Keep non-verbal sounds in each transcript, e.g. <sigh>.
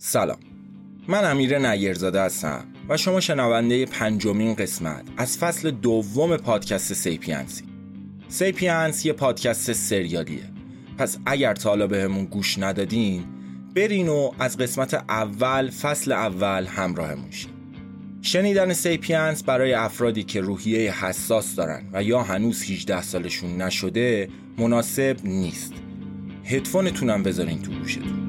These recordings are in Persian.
سلام. من امیر نیرزاده هستم و شما شنونده پنجمین قسمت از فصل دوم پادکست سیپینسی. سیپینس یه پادکست سریالیه. پس اگر تا حالا بهمون گوش ندادین برین و از قسمت اول فصل اول همراهمون شین. شنیدن سیپینس برای افرادی که روحیه حساس دارن و یا هنوز 18 سالشون نشده مناسب نیست. هدفونتونم بذارین تو گوشتون.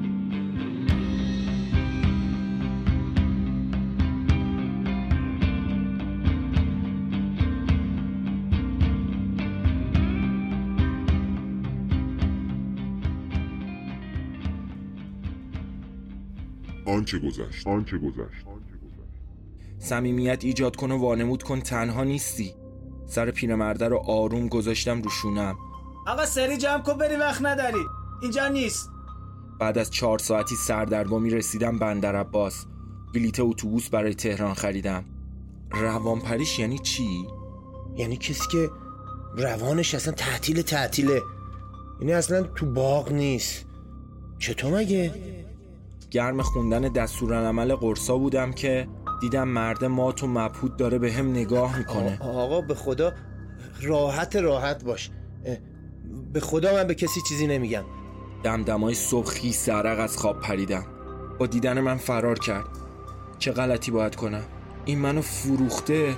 آنچه گذشت. آنچه گذشت. صمیمیت ایجاد کن و وانمود کن تنها نیستی. سر پیرمرده رو آروم گذاشتم رو شونم آقا سری جمع کن بری وقت نداری. اینجا نیست. بعد از چهار ساعتی سردرگمی رسیدم بندر عباس. بلیت اتوبوس برای تهران خریدم. روانپریش یعنی چی؟ یعنی کسی که روانش اصلا تعطیل تعطیله. یعنی اصلا تو باغ نیست. چطور مگه؟ گرم خوندن دستورالعمل قرصا بودم که دیدم مرد مات و مبهوت داره به هم نگاه می‌کنه. آقا به خدا راحت راحت باش. به خدا من به کسی چیزی نمیگم. دمدمای صبح خیس عرق از خواب پریدم. با دیدن من فرار کرد. چه غلطی باید کنم؟ این منو فروخته؟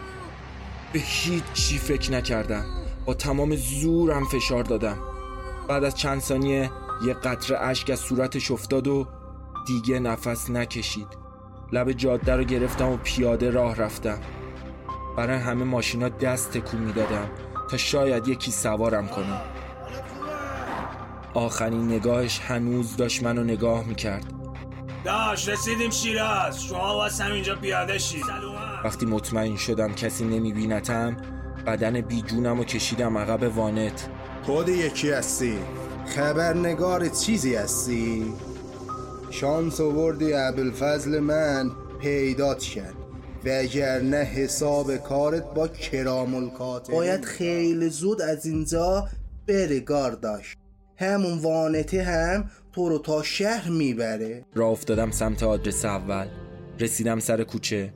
به هیچ چی فکر نکردم. با تمام زورم فشار دادم. بعد از چند ثانیه یه قطره اشک از صورتش افتاد و دیگه نفس نکشید. لب جاده رو گرفتم و پیاده راه رفتم. برای همه ماشینا دست تکون می‌دادم تا شاید یکی سوارم کنه. آخرین نگاهش هنوز داشت منو نگاه می‌کرد. داش رسیدیم شیراز. شما باز همینجا پیاده شید. وقتی مطمئن شدم کسی نمیبینتم بدن بیجونم و کشیدم عقب وانت. خود یکی هستی. خبرنگار چیزی هستی؟ شانس آوردی ابوالفضل من پیدات کرد وگرنه حساب کارت با کرام الکاتب باید خیلی زود از اینجا بری گارداش. همون وانته هم تو رو تا شهر می‌بره. راه افتادم سمت آدرس اول. رسیدم سر کوچه.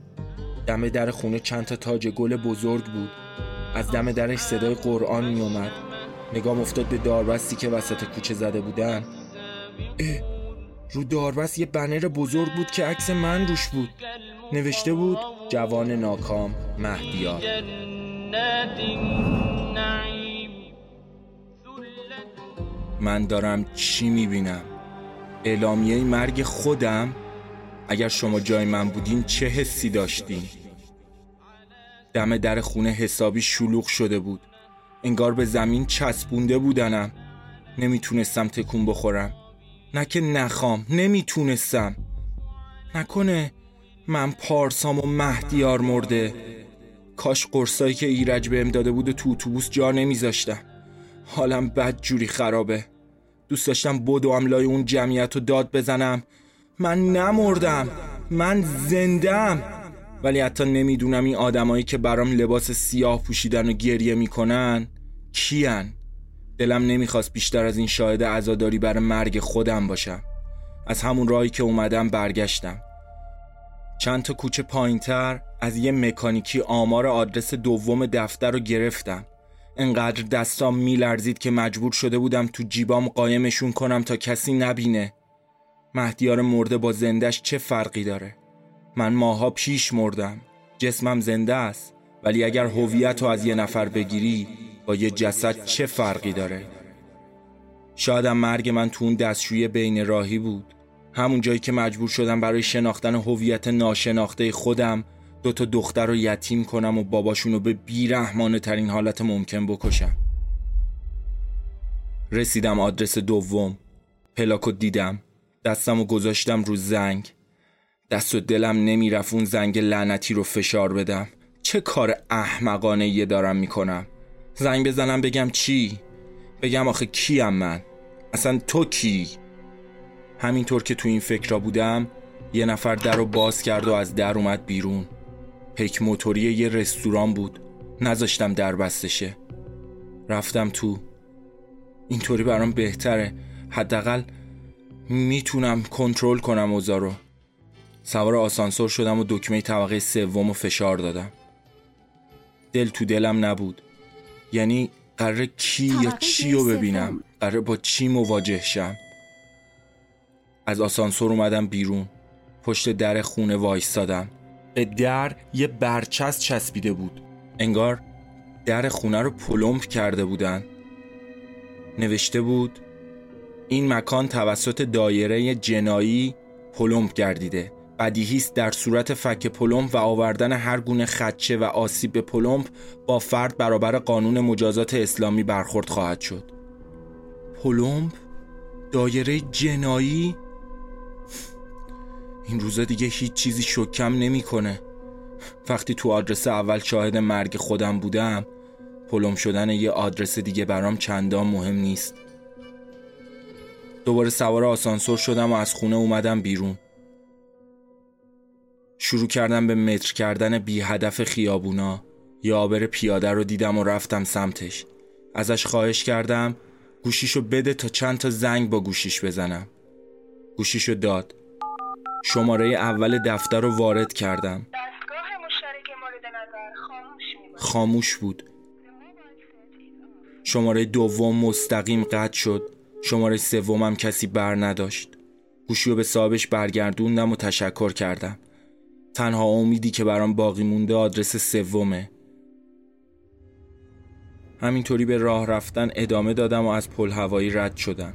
دم در خونه چند تا تاج گل بزرگ بود. از دم درش صدای قرآن می اومد نگام افتاد به داربستی که وسط کوچه زده بودن. اه رو داربست یه بنر بزرگ بود که عکس من روش بود. نوشته بود جوان ناکام مهدیار. من دارم چی می‌بینم؟ اعلامیه مرگ خودم؟ اگر شما جای من بودین چه حسی داشتین؟ دم در خونه حسابی شلوغ شده بود. انگار به زمین چسبونده بودنم. نمی‌تونستم تکون بخورم. نه که نخوام نمی‌تونستم. نکنه من پارسام و مهدیار مرده. کاش قرصایی که ایرج بهم داده بود تو اتوبوس جا نمیذاشتم. حالم بد جوری خرابه. دوست داشتم بدوم لای اون جمعیت رو داد بزنم. من نمردم. من زندم. ولی حتی نمی‌دونم این آدمایی که برام لباس سیاه پوشیدن و گریه می‌کنن کیان؟ دلم نمی‌خواست بیشتر از این شاهد عزاداری برای مرگ خودم باشم. از همون راهی که اومدم برگشتم. چند تا کوچه پایینتر از یه مکانیکی آمار آدرس دوم دفتر رو گرفتم. انقدر دستام میلرزید که مجبور شده بودم تو جیبام قایمشون کنم تا کسی نبینه. مهدیار مرده با زندش چه فرقی داره؟ من ماها پیش مردم. جسمم زنده است. ولی اگر هویت رو از یه نفر بگیری با یه جسد چه فرقی داره؟ شایدم مرگ من تو اون دستشوی بین راهی بود. همون جایی که مجبور شدم برای شناختن هویت ناشناخته خودم دو تا دختر رو یتیم کنم و باباشون رو به بیرحمانه ترین حالت ممکن بکشم. رسیدم آدرس دوم. پلاکو دیدم. دستم رو گذاشتم رو زنگ. دست و دلم نمی‌رفت اون زنگ لعنتی رو فشار بدم. چه کار احمقانه یه دارم می‌کنم. زنگ بزنم بگم چی؟ بگم آخه کیم من؟ اصلا تو کی؟ همینطور که تو این فکر بودم یه نفر در رو باز کرد و از در اومد بیرون. پیک موتوری یه رستوران بود. نذاشتم در بستشه. رفتم تو. اینطوری برام بهتره. حداقل می‌تونم کنترل کنم اوضاع رو. سوار آسانسور شدم و دکمه طبقه سوم و فشار دادم. دل تو دلم نبود. یعنی قرار کی یا چی رو ببینم. قرار با چی مواجه شم. از آسانسور اومدم بیرون. پشت در خونه وایستادم. به در یه برچسب چسبیده بود. انگار در خونه رو پلمپ کرده بودن. نوشته بود این مکان توسط دایره جنایی پلمپ گردیده. بدیهی است در صورت فک پلمپ و آوردن هر گونه خدشه و آسیب به پلمپ با فرد برابر قانون مجازات اسلامی برخورد خواهد شد. پلمپ دایره جنایی؟ این روزا دیگه هیچ چیزی شکم نمی‌کنه. وقتی تو آدرس اول شاهد مرگ خودم بودم پلم شدن یه آدرس دیگه برام چندان مهم نیست. دوباره سوار آسانسور شدم و از خونه اومدم بیرون. شروع کردم به متر کردن بی هدف خیابونا. یا آبر پیاده رو دیدم و رفتم سمتش. ازش خواهش کردم گوشیشو بده تا چند تا زنگ با گوشیش بزنم. گوشیشو داد. شماره اول دفتر رو وارد کردم. دستگاه مشترک مورد نظر خاموش خاموش بود. شماره دوم مستقیم قطع شد. شماره سومم کسی بر نداشت. گوشی رو به صاحبش برگردوندم و تشکر کردم. تنها امیدی که برام باقی مونده آدرس سومه. همینطوری به راه رفتن ادامه دادم و از پل هوایی رد شدم.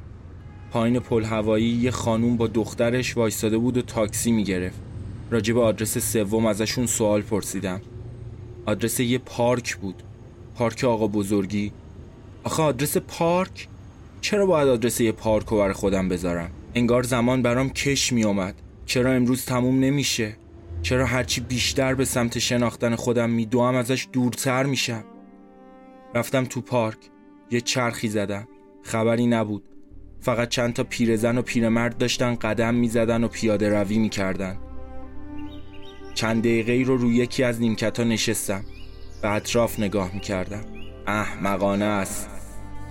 پایین پل هوایی یه خانوم با دخترش وایستاده بود و تاکسی می‌گرفت. راجع به آدرس سوم ازشون سوال پرسیدم. آدرس یه پارک بود. پارک آقا بزرگی. آخه آدرس پارک؟ چرا باید آدرس یه پارک رو برای خودم بذارم؟ انگار زمان برام کش می اومد چرا امروز تموم نمیشه؟ چرا هرچی بیشتر به سمت شناختن خودم میدوام ازش دورتر میشم؟ رفتم تو پارک یه چرخی زدم. خبری نبود. فقط چند تا پیرزن و پیرمرد داشتن قدم می‌زدن و پیاده روی می‌کردن. چند دقیقه رو روی یکی از نیمکت نشستم. به اطراف نگاه می‌کردم. احمقانه است.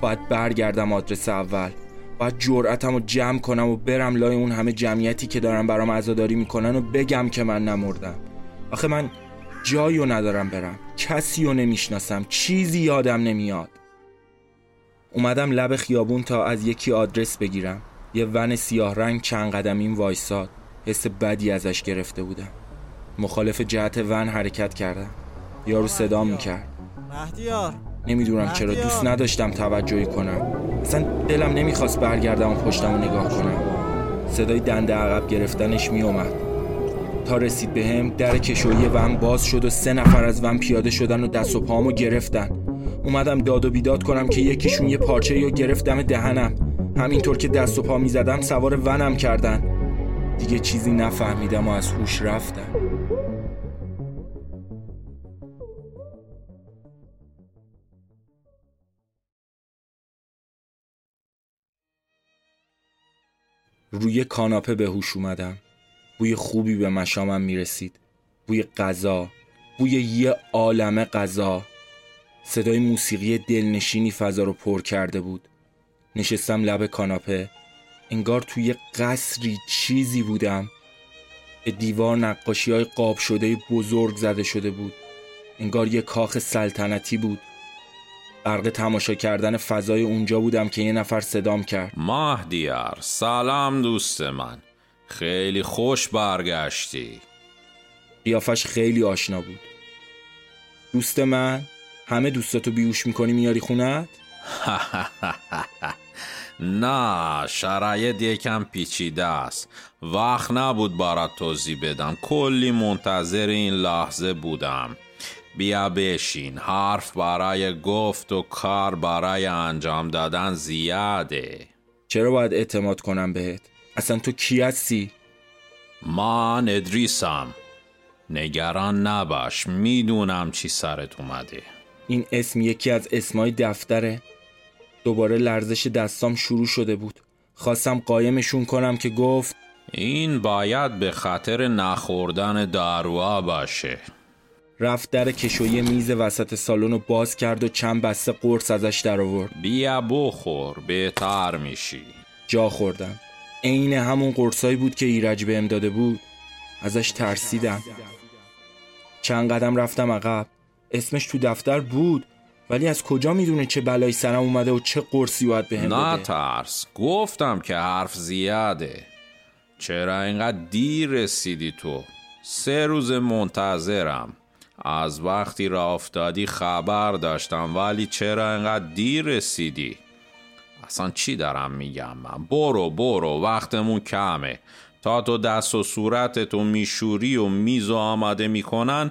باید برگردم آدرس اول. باید جرأتم رو جمع کنم و برم لای اون همه جمعیتی که دارم برام عزاداری می‌کنن و بگم که من نمردم. آخه من جایی رو ندارم برم. کسی رو نمی‌شناسم. چیزی یادم نمیاد. اومدم لب خیابون تا از یکی آدرس بگیرم. یه ون سیاه رنگ چند قدمیم وایساد. حس بدی ازش گرفته بودم. مخالف جهت ون حرکت کردم. یارو صدا می‌کرد. مهدیار. نمی‌دونم چرا دوست نداشتم توجهی کنم. اصلا دلم نمی‌خواست برگردم و پشتم رو نگاه کنم. صدای دنده عقب گرفتنش میومد تا رسید به هم در کشویی ون باز شد و سه نفر از ون پیاده شدن و دست و پامو گرفتن. اومدم داد و بیداد کنم که یکیشون یه پارچه یا گرفتم دهنم. همینطور که دست و پا می‌زدم سوار ونم کردن. دیگه چیزی نفهمیدم و از هوش رفتم. روی کاناپه به هوش اومدم. بوی خوبی به مشامم می‌رسید. بوی غذا بوی یه عالمه غذا. صدای موسیقی دلنشینی فضا رو پر کرده بود. نشستم لب کاناپه. انگار توی قصری چیزی بودم. به دیوار نقاشی های قاب شده بزرگ زده شده بود. انگار یه کاخ سلطنتی بود. غرق تماشا کردن فضای اونجا بودم که یه نفر صدام کرد. مهدیار سلام دوست من. خیلی خوش برگشتی. قیافش خیلی آشنا بود. دوست من همه دوستاتو بیوش می‌کنی میاری خونت؟ <laughs> نه شرایط یکم پیچیده است. وقت نبود برات توضیح بدم. کلی منتظر این لحظه بودم. بیا بشین. حرف برای گفت و کار برای انجام دادن زیاده. چرا باید اعتماد کنم بهت؟ اصلا تو کی هستی؟ من ادریسم. نگران نباش. می‌دونم چی سرت اومده. این اسم یکی از اسمای دفتره. دوباره لرزش دستام شروع شده بود. خواستم قایمشون کنم که گفت این باید به خاطر نخوردن داروا باشه. رفت در کشوی میز وسط سالن رو باز کرد و چند بسته قرص ازش در آورد. بیا بخور بهتر میشی. جا خوردم. عین همون قرصایی بود که ایرج بهم داده بود. ازش ترسیدم. چند قدم رفتم عقب. اسمش تو دفتر بود. ولی از کجا می‌دونه چه بلایی سرم اومده و چه قرصی باید بهم نه بده؟ ترس. گفتم که حرف زیاده. چرا اینقدر دیر رسیدی تو؟ سه روز منتظرم. از وقتی را افتادی خبر داشتم ولی چرا اینقدر دیر رسیدی؟ اصلا چی دارم میگم؟ من برو برو وقتمون کمه. تا تو دست و صورتتو میشوری و میز و آماده می‌کنن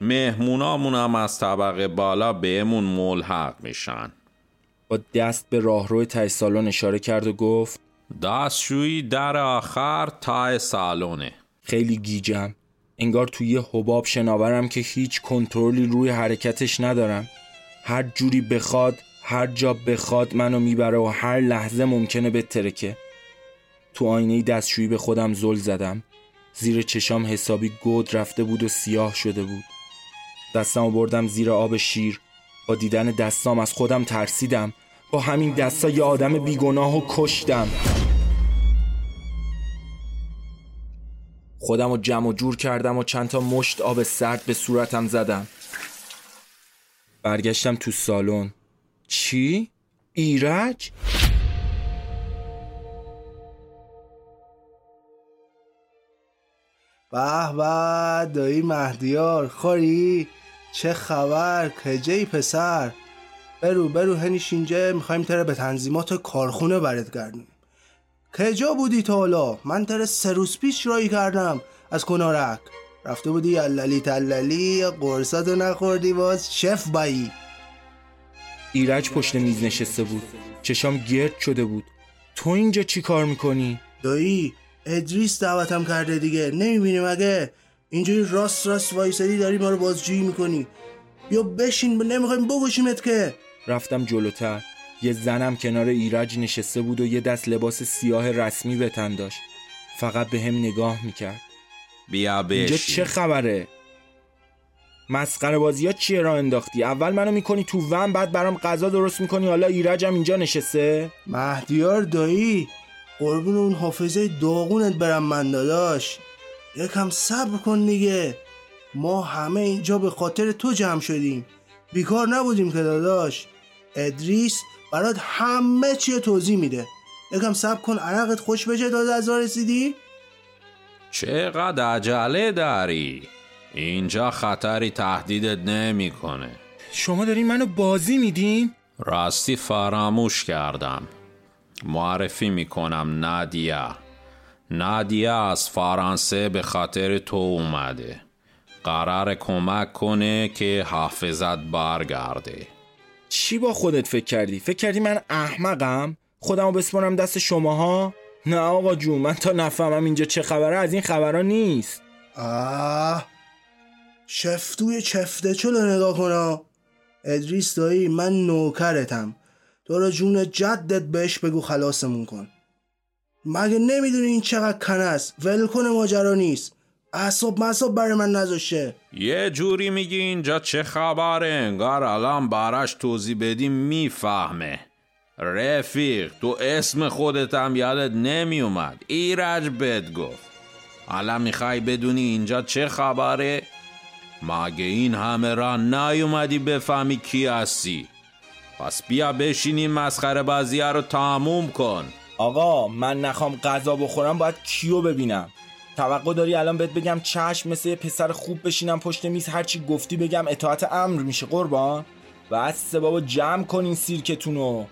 مهمونامون هم از طبقه بالا بهمون ملحق میشن. با دست به راهرو ته سالن اشاره کرد و گفت دستشویی در آخر تای سالونه خیلی گیجم. انگار توی یه حباب شناورم که هیچ کنترلی روی حرکتش ندارم. هر جوری بخواد هر جا بخواد منو می‌بره و هر لحظه ممکنه بترکه. تو آینه دستشویی به خودم زل زدم. زیر چشام حسابی گود رفته بود و سیاه شده بود. دستامو بردم زیر آب شیر. با دیدن دستام از خودم ترسیدم. با همین دستا یه آدم بیگناه و کشتم. خودم رو جمع و جور کردم و چند تا مشت آب سرد به صورتم زدم. برگشتم تو سالن. چی؟ ایرج؟ به به دایی مهدیار خوری؟ چه خبر؟ کجای پسر؟ برو برو هنیش اینجا می‌خوایم تره به تنظیمات کارخونه برات گردیم کجا بودی تا حالا؟ من تره سه روز پیش رایی کردم. از کنارک. رفته بودی الللی تللی قرصاتو نخوردی باز شف بایی. ایرج پشت میز نشسته بود. چشام گرد شده بود. تو اینجا چی کار می‌کنی؟ دایی ادریس دعوتم کرده دیگه. نمی‌بینی مگه اینجوری راست راست وایسادی داری ما رو بازجویی می‌کنی. بیا بشین نمی‌خوایم بکشیمت که. رفتم جلوتر. یه زنم کنار ایرج نشسته بود و یه دست لباس سیاه رسمی به تن داشت. فقط به هم نگاه می‌کرد. بیا اینجا بشین. چه خبره؟ مسخره بازی ها چیه را انداختی؟ اول منو می‌کنی تو ون بعد برام غذا درست می‌کنی؟ حالا ایرجم اینجا نشسته؟ مهدیار دایی قربون اون حافظه داغونت برم من داداش. یکم صبر کن دیگه. ما همه اینجا به خاطر تو جمع شدیم. بیکار نبودیم که داداش. ادریس برات همه چی رو توضیح میده. یکم صبر کن عرقت خوش بشه تا از رسیدی؟ چقدر عجله داری؟ اینجا خطری تهدیدت نمی‌کنه. شما دارین منو بازی میدین؟ راستی فراموش کردم. معرفی می‌کنم نادیا. نادیا از فرانسه به خاطر تو اومده. قرار کمک کنه که حافظت برگرده. چی با خودت فکر کردی؟ فکر کردی من احمقم؟ خودمو بسپرم دست شماها؟ نه آقا جون من تا نفهمم اینجا چه خبره از این خبرها نیست آه شفتوی چفته چلو نگاه کنا ادریس دایی من نوکرتم تو رو جون جدت بهش بگو خلاصمون کن مگه نمی‌دونی این چقدر کنه است ول کنه ماجرا نیست اعصاب مصاب برای من نذاشه. یه جوری میگی اینجا چه خبره؟ انگار الان براش توضیح بدی می‌فهمه. رفیق تو اسم خودت هم یادت نمیومد. ایرج بهت گفت. الان می‌خوای بدونی اینجا چه خبره؟ مگه این همه را نیومدی بفهمی کی هستی؟ پس بیا بشینی مسخره بازیه رو تموم کن. آقا من نخوام غذا بخورم باید کیو ببینم؟ توقع داری الان بهت بگم چشم مثل پسر خوب بشینم پشت میز هرچی گفتی بگم اطاعت امر میشه قربان؟ بس بابا جمع کن این سیرکتونو.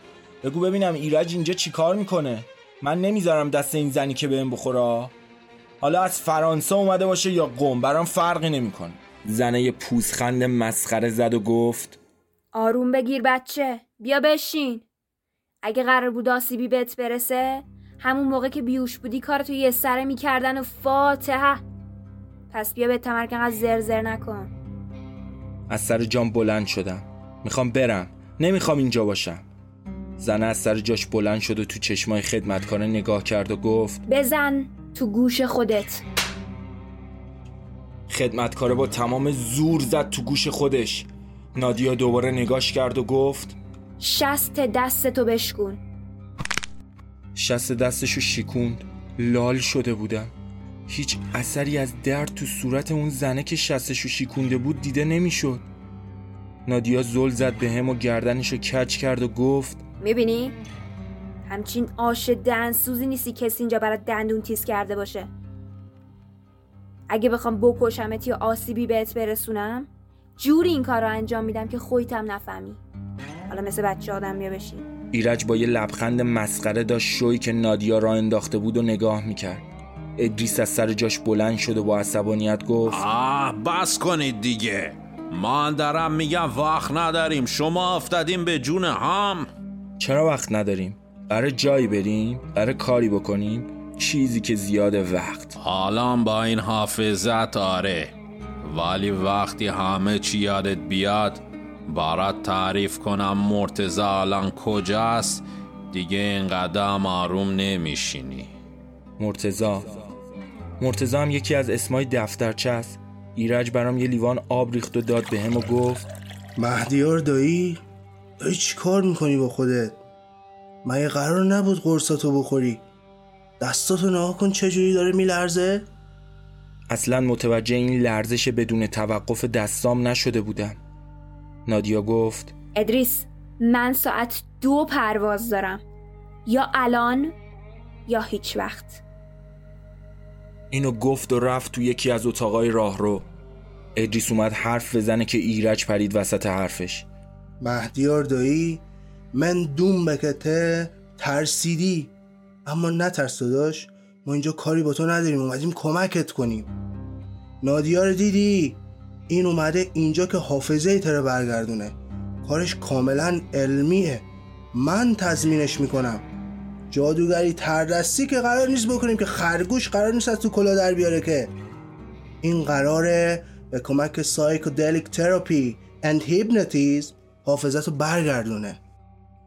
بگو ببینم ایرج اینجا چیکار می‌کنه؟ من نمی‌ذارم دست این زنی که بهم بخورا حالا از فرانسه اومده باشه یا قم برام فرقی نمی‌کنه. زنه پوزخند مسخره زد و گفت آروم بگیر بچه بیا بشین. اگه قرار بود آسیبی بهت برسه همون موقع که بیوش بودی کارتو یه سره می‌کردن و فاتحه. پس بیا به تمرکن از زرزر نکن. از سر جام بلند شدم. می‌خوام برم. نمی‌خوام اینجا باشم. زنه از سر جاش بلند شد و تو چشمای خدمتکاره نگاه کرد و گفت بزن تو گوش خودت. خدمتکاره با تمام زور زد تو گوش خودش. نادیا دوباره نگاش کرد و گفت شست دستتو بشکن. شست دستشو شیکوند لال شده بودم. هیچ اثری از درد تو صورت اون زنه که شستشو شیکونده بود دیده نمی‌شد. نادیا زل زد به هم و گردنشو کچ کرد و گفت می‌بینی؟ همچین آش دنسوزی نیستی کسی اینجا برات دندون تیز کرده باشه. اگه بخوام بکشمت یا آسیبی بهت برسونم جوری این کار رو انجام میدم که خودتم نفهمی. حالا مثل بچه آدم بیا بشین. ایرج با یه لبخند مسخره داشت شوی که نادیا را انداخته بود و نگاه می‌کرد ادریس از سر جاش بلند شد و با عصبانیت گفت آه بس کنید دیگه من دارم میگم وقت نداریم شما افتادیم به جون هم چرا وقت نداریم؟ برای جایی بریم؟ برای کاری بکنیم؟ چیزی که زیاد وقت حالا با این حافظت آره ولی وقتی همه چی یادت بیاد برات تعریف کنم مرتزا الان کجاست؟ دیگه اینقدر آروم نمیشینی. مرتزا مرتزا هم یکی از اسمای دفترچه است. ایرج برام یه لیوان آب ریخت و داد به هم و گفت مهدیار دایی؟ دایی چی کار می‌کنی با خودت؟ مگه قرار نبود قرصاتو بخوری. دستاتو نگاه کن چجوری داره میلرزه. اصلا متوجه این لرزش بدون توقف دستام نشده بودم. نادیا گفت ادریس من ساعت دو پرواز دارم. یا الان یا هیچ وقت. اینو گفت و رفت تو یکی از اتاقای راهرو ادریس اومد حرف بزنه که ایرج پرید وسط حرفش. مهدیار دایی من دوم بکته ترسیدی. اما نترس داشت ما اینجا کاری با تو نداریم اومدیم کمکت کنیم. نادیا رو دیدی؟ این اومده اینجا که حافظه تره برگردونه. کارش کاملا علمیه. من تضمینش می‌کنم. جادوگری تردستی که قرار نیست بکنیم که خرگوش قرار نیست از تو کلا در بیاره که. این قراره به کمک سایکودلیک تراپی اند هیپنوتیزم حافظت رو برگردونه.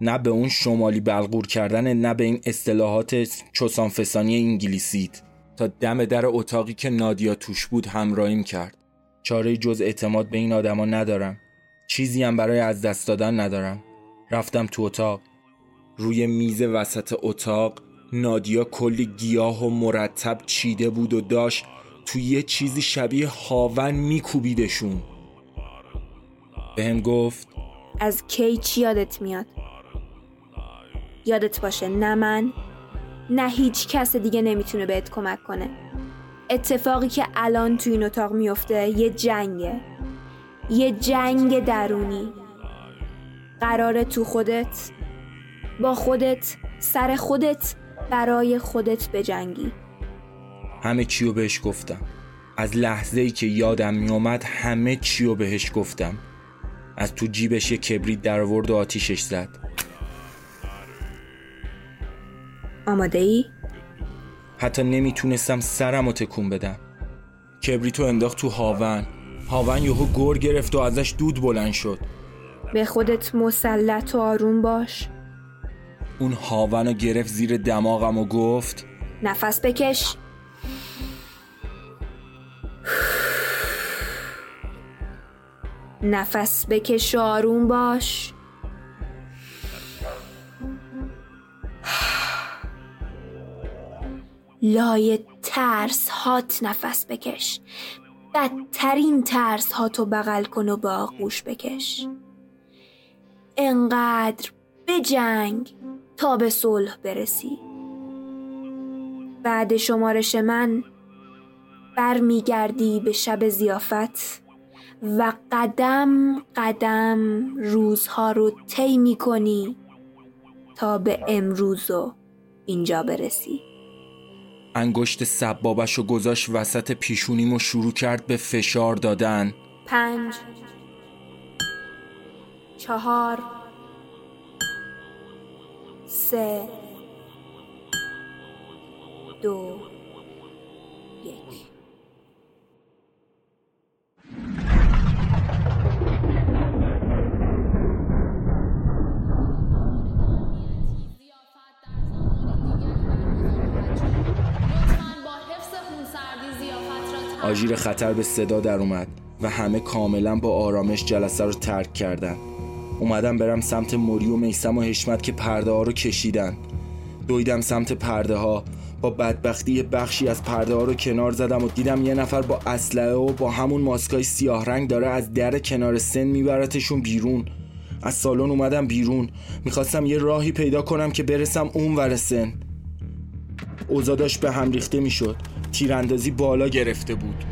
نه به اون شمالی بلغور کردن نه به این اصطلاحات چوسان فسانی انگلیسیت. تا دم در اتاقی که نادیا توش بود همراهیم کرد. چاره جز اعتماد به این آدما ندارم. چیزی هم برای از دست دادن ندارم. رفتم تو اتاق. روی میز وسط اتاق نادیا کلی گیاه و مرتب چیده بود و داشت توی یه چیزی شبیه هاون میکوبیدشون. بهم گفت از کی چی یادت میاد؟ یادت باشه نه من نه هیچ کس دیگه نمی‌تونه بهت کمک کنه. اتفاقی که الان تو این اتاق میفته یه جنگه. یه جنگ درونی. قراره تو خودت با خودت سر خودت برای خودت بجنگی. همه چیو بهش گفتم. از لحظه ای که یادم میومد همه چیو بهش گفتم. از تو جیبش یه کبریت در آورد و آتیشش زد. آماده ای؟ حتی نمی‌تونستم سرم رو تکون بدم. کبریتو انداخت تو هاون. هاون یهو گر گرفت و ازش دود بلند شد. به خودت مسلط و آروم باش. اون هاون رو گرفت زیر دماغم و گفت نفس بکش. نفس بکش و آروم باش. لای ترس هات نفس بکش. بدترین ترس هاتو بغل کن و با آغوش بکش. انقدر بجنگ تا به صلح برسی. بعد شمارش من برمیگردی به شب زیافت و قدم قدم روزها رو طی می‌کنی تا به امروز و اینجا برسی. انگشت سبابش رو گذاشت وسط پیشونیم و شروع کرد به فشار دادن. پنج. چهار. سه. دو. آژیر خطر به صدا در اومد و همه کاملا با آرامش جلسه رو ترک کردن. اومدم برم سمت موری و میسم و حشمت که پرده ها رو کشیدن. دویدم سمت پرده ها با بدبختی بخشی از پرده ها رو کنار زدم و دیدم یه نفر با اسلحه و با همون ماسکای سیاه رنگ داره از در کنار سن میبرتشون بیرون. از سالن اومدم بیرون. می‌خواستم یه راهی پیدا کنم که برسم اون ور سن اوزاداش به هم ریخته می‌شد. تیراندازی بالا گرفته بود.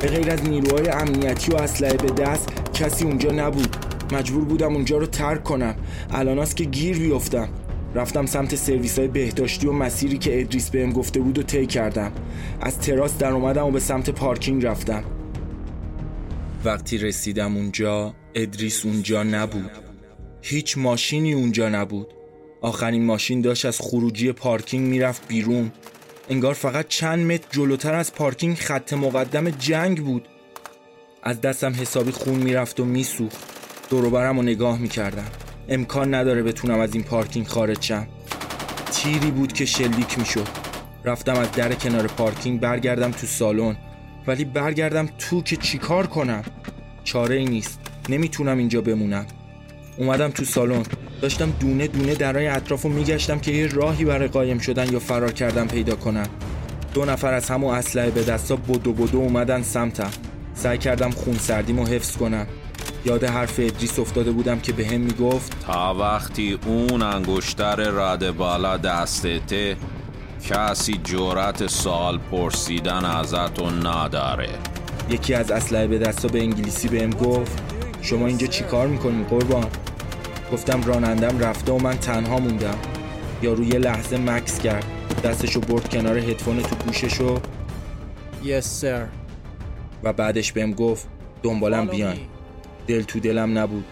به غیر از نیروهای امنیتی و اسلحه به دست کسی اونجا نبود. مجبور بودم اونجا رو ترک کنم. الاناست که گیر بیفتم. رفتم سمت سرویس های بهداشتی و مسیری که ادریس بهم گفته بود و طی کردم. از تراس در اومدم و به سمت پارکینگ رفتم. وقتی رسیدم اونجا ادریس اونجا نبود. هیچ ماشینی اونجا نبود. آخرین ماشین داشت از خروجی پارکینگ می‌رفت بیرون. انگار فقط چند متر جلوتر از پارکینگ خط مقدم جنگ بود. از دستم حسابی خون می‌رفت و میسوخت. دوروبرم رو نگاه می‌کردم. امکان نداره بتونم از این پارکینگ خارج شم. تیری بود که شلیک می‌شد. رفتم از در کنار پارکینگ برگردم تو سالن. ولی برگردم تو که چیکار کنم؟ چاره ای نیست. نمی‌تونم اینجا بمونم. اومدم تو سالن. داشتم دونه دونه درای اطراف رو میگشتم که یه راهی برای قایم شدن یا فرار کردن پیدا کنم دو نفر از همون اسلحه به دستا بدو بدو اومدن سمتم. سعی کردم خون سردیمو حفظ کنم. یاد حرف ادریس افتاده بودم که به هم می‌گفت تا وقتی اون انگشتر رد بالا دستته کسی جورت سال پرسیدن ازتو نداره. یکی از اسلحه به دستا به انگلیسی بهم گفت شما اینجا چیکار می‌کنین قربان؟ گفتم رانندم رفته و من تنها موندم. یارو یه لحظه مکس کرد. دستشو برد کنار هدفون تو گوششو Yes sir. و بعدش بهم گفت دنبالم بیان. دل تو دلم نبود.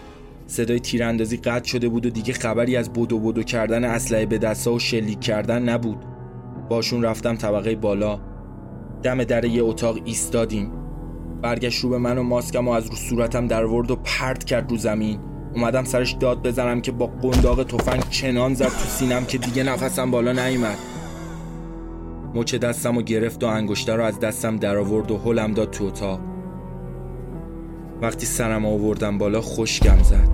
صدای تیراندازی قطع شده بود و دیگه خبری از بودو بودو کردن اسلحه به دستا و شلیک کردن نبود. باشون رفتم طبقه بالا. دم در یه اتاق ایستادیم. برگشت رو به من و ماسکم و از رو صورتم در ورد و پرت کرد رو زمین. اومدم سرش داد بزنم که با قنداق تفنگ چنان زد تو سینم که دیگه نفسم بالا نیومد. مچ دستم و گرفت و انگشتر رو از دستم در آورد و هلم داد تو اتاق. وقتی سرم آوردم بالا خشکم زد.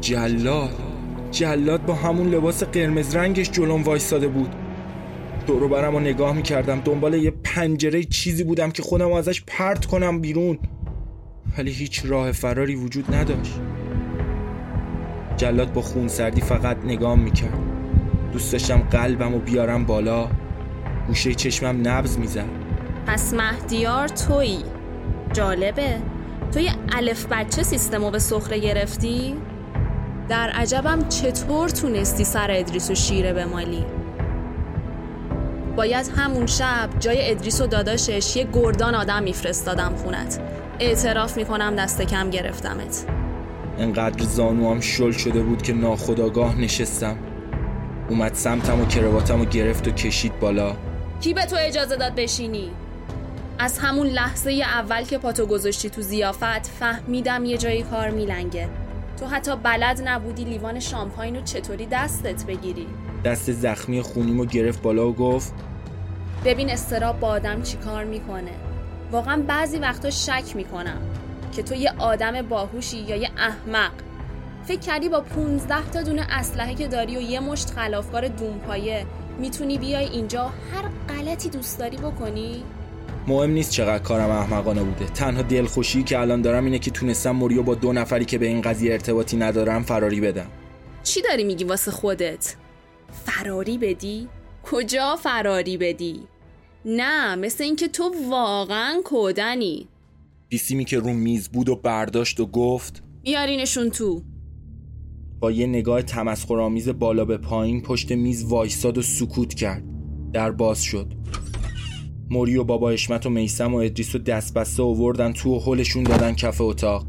جلاد جلاد با همون لباس قرمز رنگش جلوم وایستاده بود. دورو برم رو نگاه می‌کردم. دنبال یه پنجره چیزی بودم که خودم ازش پرت کنم بیرون. ولی هیچ راه فراری وجود نداشت. جلاد با خون سردی فقط نگاه می‌کرد. دوست داشتم قلبم و بیارم بالا. گوشه چشمم نبز می‌زد. پس مهدیار تویی؟ جالبه. تو یه الف بچه سیستمو به سخره گرفتی؟ در عجبم چطور تونستی سر ادریس و شیره بمالی؟ باید همون شب جای ادریس و داداشش یه گردان آدم میفرستادم خونت. اعتراف می‌کنم دست کم گرفتمت. انقدر زانوام شل شده بود که ناخداگاه نشستم. اومد سمتم و کرواتم و گرفت و کشید بالا. کی به تو اجازه داد بشینی؟ از همون لحظه اول که پاتو گذاشتی تو زیافت فهمیدم یه جایی کار میلنگه. تو حتی بلد نبودی لیوان شامپاین رو چطوری دستت بگیری. دست زخمی خونیمو گرفت بالا و گفت ببین استراب با آدم چی کار می‌کنه. واقعا بعضی وقتا شک می‌کنم که تو یه آدم باهوشی یا یه احمق فکر کردی با 15 تا دونه اسلحه که داری و یه مشت خلافکار دونپایه می‌تونی بیای اینجا هر غلطی دوست داری بکنی؟ مهم نیست چقدر کارم احمقانه بوده تنها دلخوشی که الان دارم اینه که تونستم موریو با دو نفری که به این قضیه ارتباطی ندارم فراری بدم چی داری میگی واسه خودت؟ فراری بدی؟ کجا فراری بدی؟ نه مثل اینکه تو واقعا کودنی. بیسیمی که رو میز بود و برداشت و گفت بیارینشون تو. با یه نگاه تمسخرآمیز بالا به پایین پشت میز وایساد و سکوت کرد. در باز شد. موری و بابا اشمت و میسم و ادریس و دست بسته آوردن تو و هلشون دادن کف اتاق.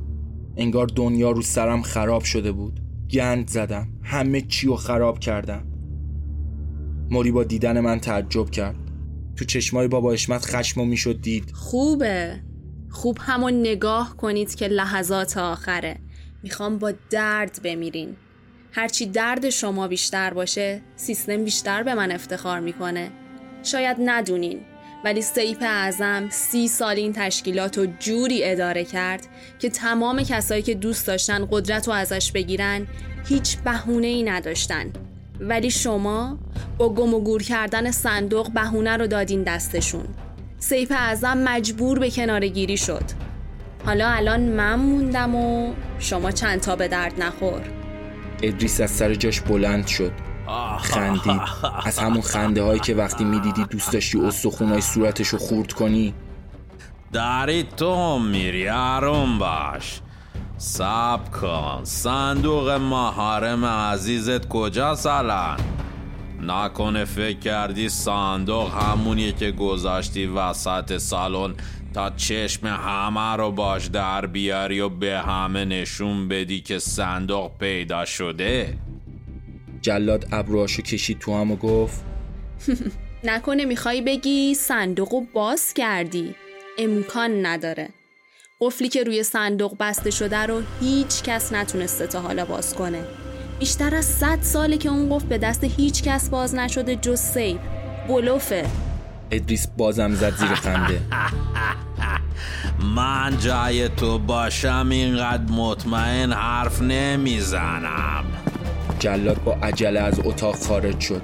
انگار دنیا رو سرم خراب شده بود. گند زدم. همه چی رو خراب کردم. موری با دیدن من تعجب کرد. تو چشمای بابا اشمت خشم و می‌شد دید. خوبه. خوب همون نگاه کنید که لحظات آخره. می‌خوام با درد بمیرین. هرچی درد شما بیشتر باشه سیستم بیشتر به من افتخار می‌کنه. شاید ندونین ولی سیپ اعظم سی سال این تشکیلات رو جوری اداره کرد که تمام کسایی که دوست داشتن قدرت رو ازش بگیرن هیچ بهونه ای نداشتن. ولی شما با گم و گور کردن صندوق بهونه رو دادین دستشون. سیپ اعظم مجبور به کنار گیری شد. حالا الان من موندم و شما چند تا به درد نخور. ادریس از سر جاش بلند شد. خندید. از همون خنده هایی که وقتی می‌دیدی دوست داشتی استخونای صورتشو خورد کنی؟ داری تو میری آروم باش. سب کن. صندوق مهارم عزیزت کجا الان نکنه فکر کردی صندوق همونیه که گذاشتی وسط سالن تا چشم همه رو باش در بیاری و به همه نشون بدی که صندوق پیدا شده؟ جلاد ابروهاشو کشید تو هم و گفت <laughs> نکنه می‌خوای بگی صندوق باز کردی. امکان نداره. قفلی که روی صندوق بسته شده رو هیچ کس نتونسته تا حالا باز کنه. بیشتر از صد ساله که اون قفل به دست هیچ کس باز نشده جز سیب بلوفه ادریس بازم زد زیر خنده. <laughs> من جای تو باشم اینقدر مطمئن حرف نمی‌زنم. جلاد با عجله از اتاق خارج شد.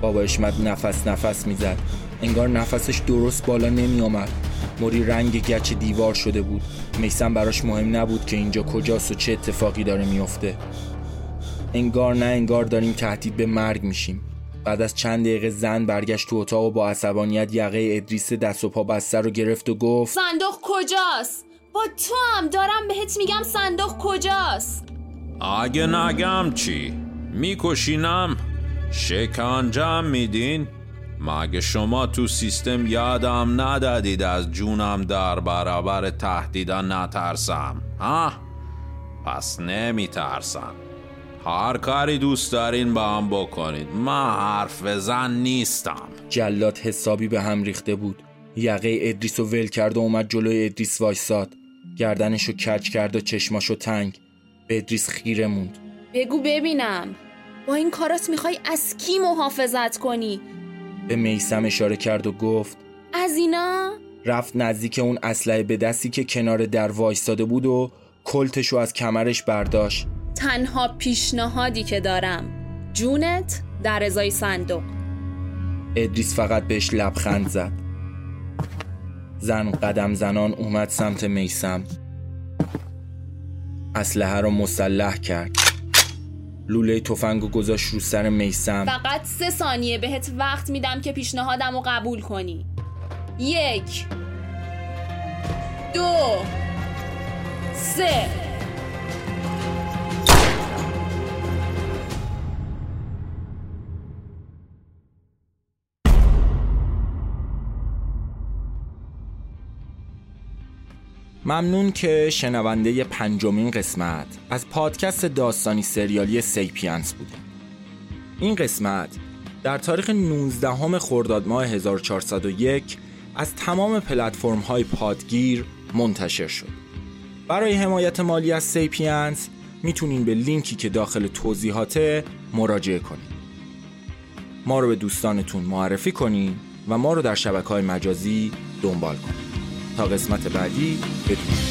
بابا اشمت نفس نفس می‌زد. انگار نفسش درست بالا نمی آمد موری رنگ گچ دیوار شده بود میسم براش مهم نبود که اینجا کجاست و چه اتفاقی داره میافته انگار نه انگار داریم تهدید به مرگ میشیم بعد از چند دقیقه زن برگشت تو اتاق و با عصبانیت یقه ادریس دست و پا بسته رو گرفت و گفت صندوق کجاست؟ با تو هم دارم بهت میگم صندوق کجاست؟ اگه نگم چی؟ میکشینم؟ شکنجم میدین؟ مگه شما تو سیستم یادم ندادید از جونم در برابر تهدیدا نترسم ها؟ پس نمیترسم. هر کاری دوست دارین با هم بکنید. من حرف زن نیستم. جلاد حسابی به هم ریخته بود. یقه ادریس رو ول کرد و اومد جلوی ادریس وایساد. گردنش رو کچ کرد و چشماشو تنگ. به ادریس خیره موند. بگو ببینم. با این کارات می‌خوای از کی محافظت کنی؟ به میسم اشاره کرد و گفت از اینا؟ رفت نزدیک اون اسلحه به دستی که کنار در وایستاده بود و کلتشو از کمرش برداشت. تنها پیشنهادی که دارم جونت در ازای صندوق. ادریس فقط بهش لبخند زد. زن قدم زنان اومد سمت میسم اسلحه رو مسلح کرد. لوله تفنگو گذاشت رو سر میسم فقط سه ثانیه بهت وقت میدم که پیشنهادم رو قبول کنی. یک دو سه. ممنون که شنونده پنجمین قسمت. از پادکست داستانی سریالی سیپینس بودیم این قسمت در تاریخ 19 خرداد ماه 1401 از تمام پلتفرم های پادگیر منتشر شد. برای حمایت مالی از سیپنس می‌تونین به لینکی که داخل توضیحاته مراجعه کنید ما رو به دوستانتون معرفی کنین و ما رو در شبکه های مجازی دنبال کنید تا قسمت بعدی بدرود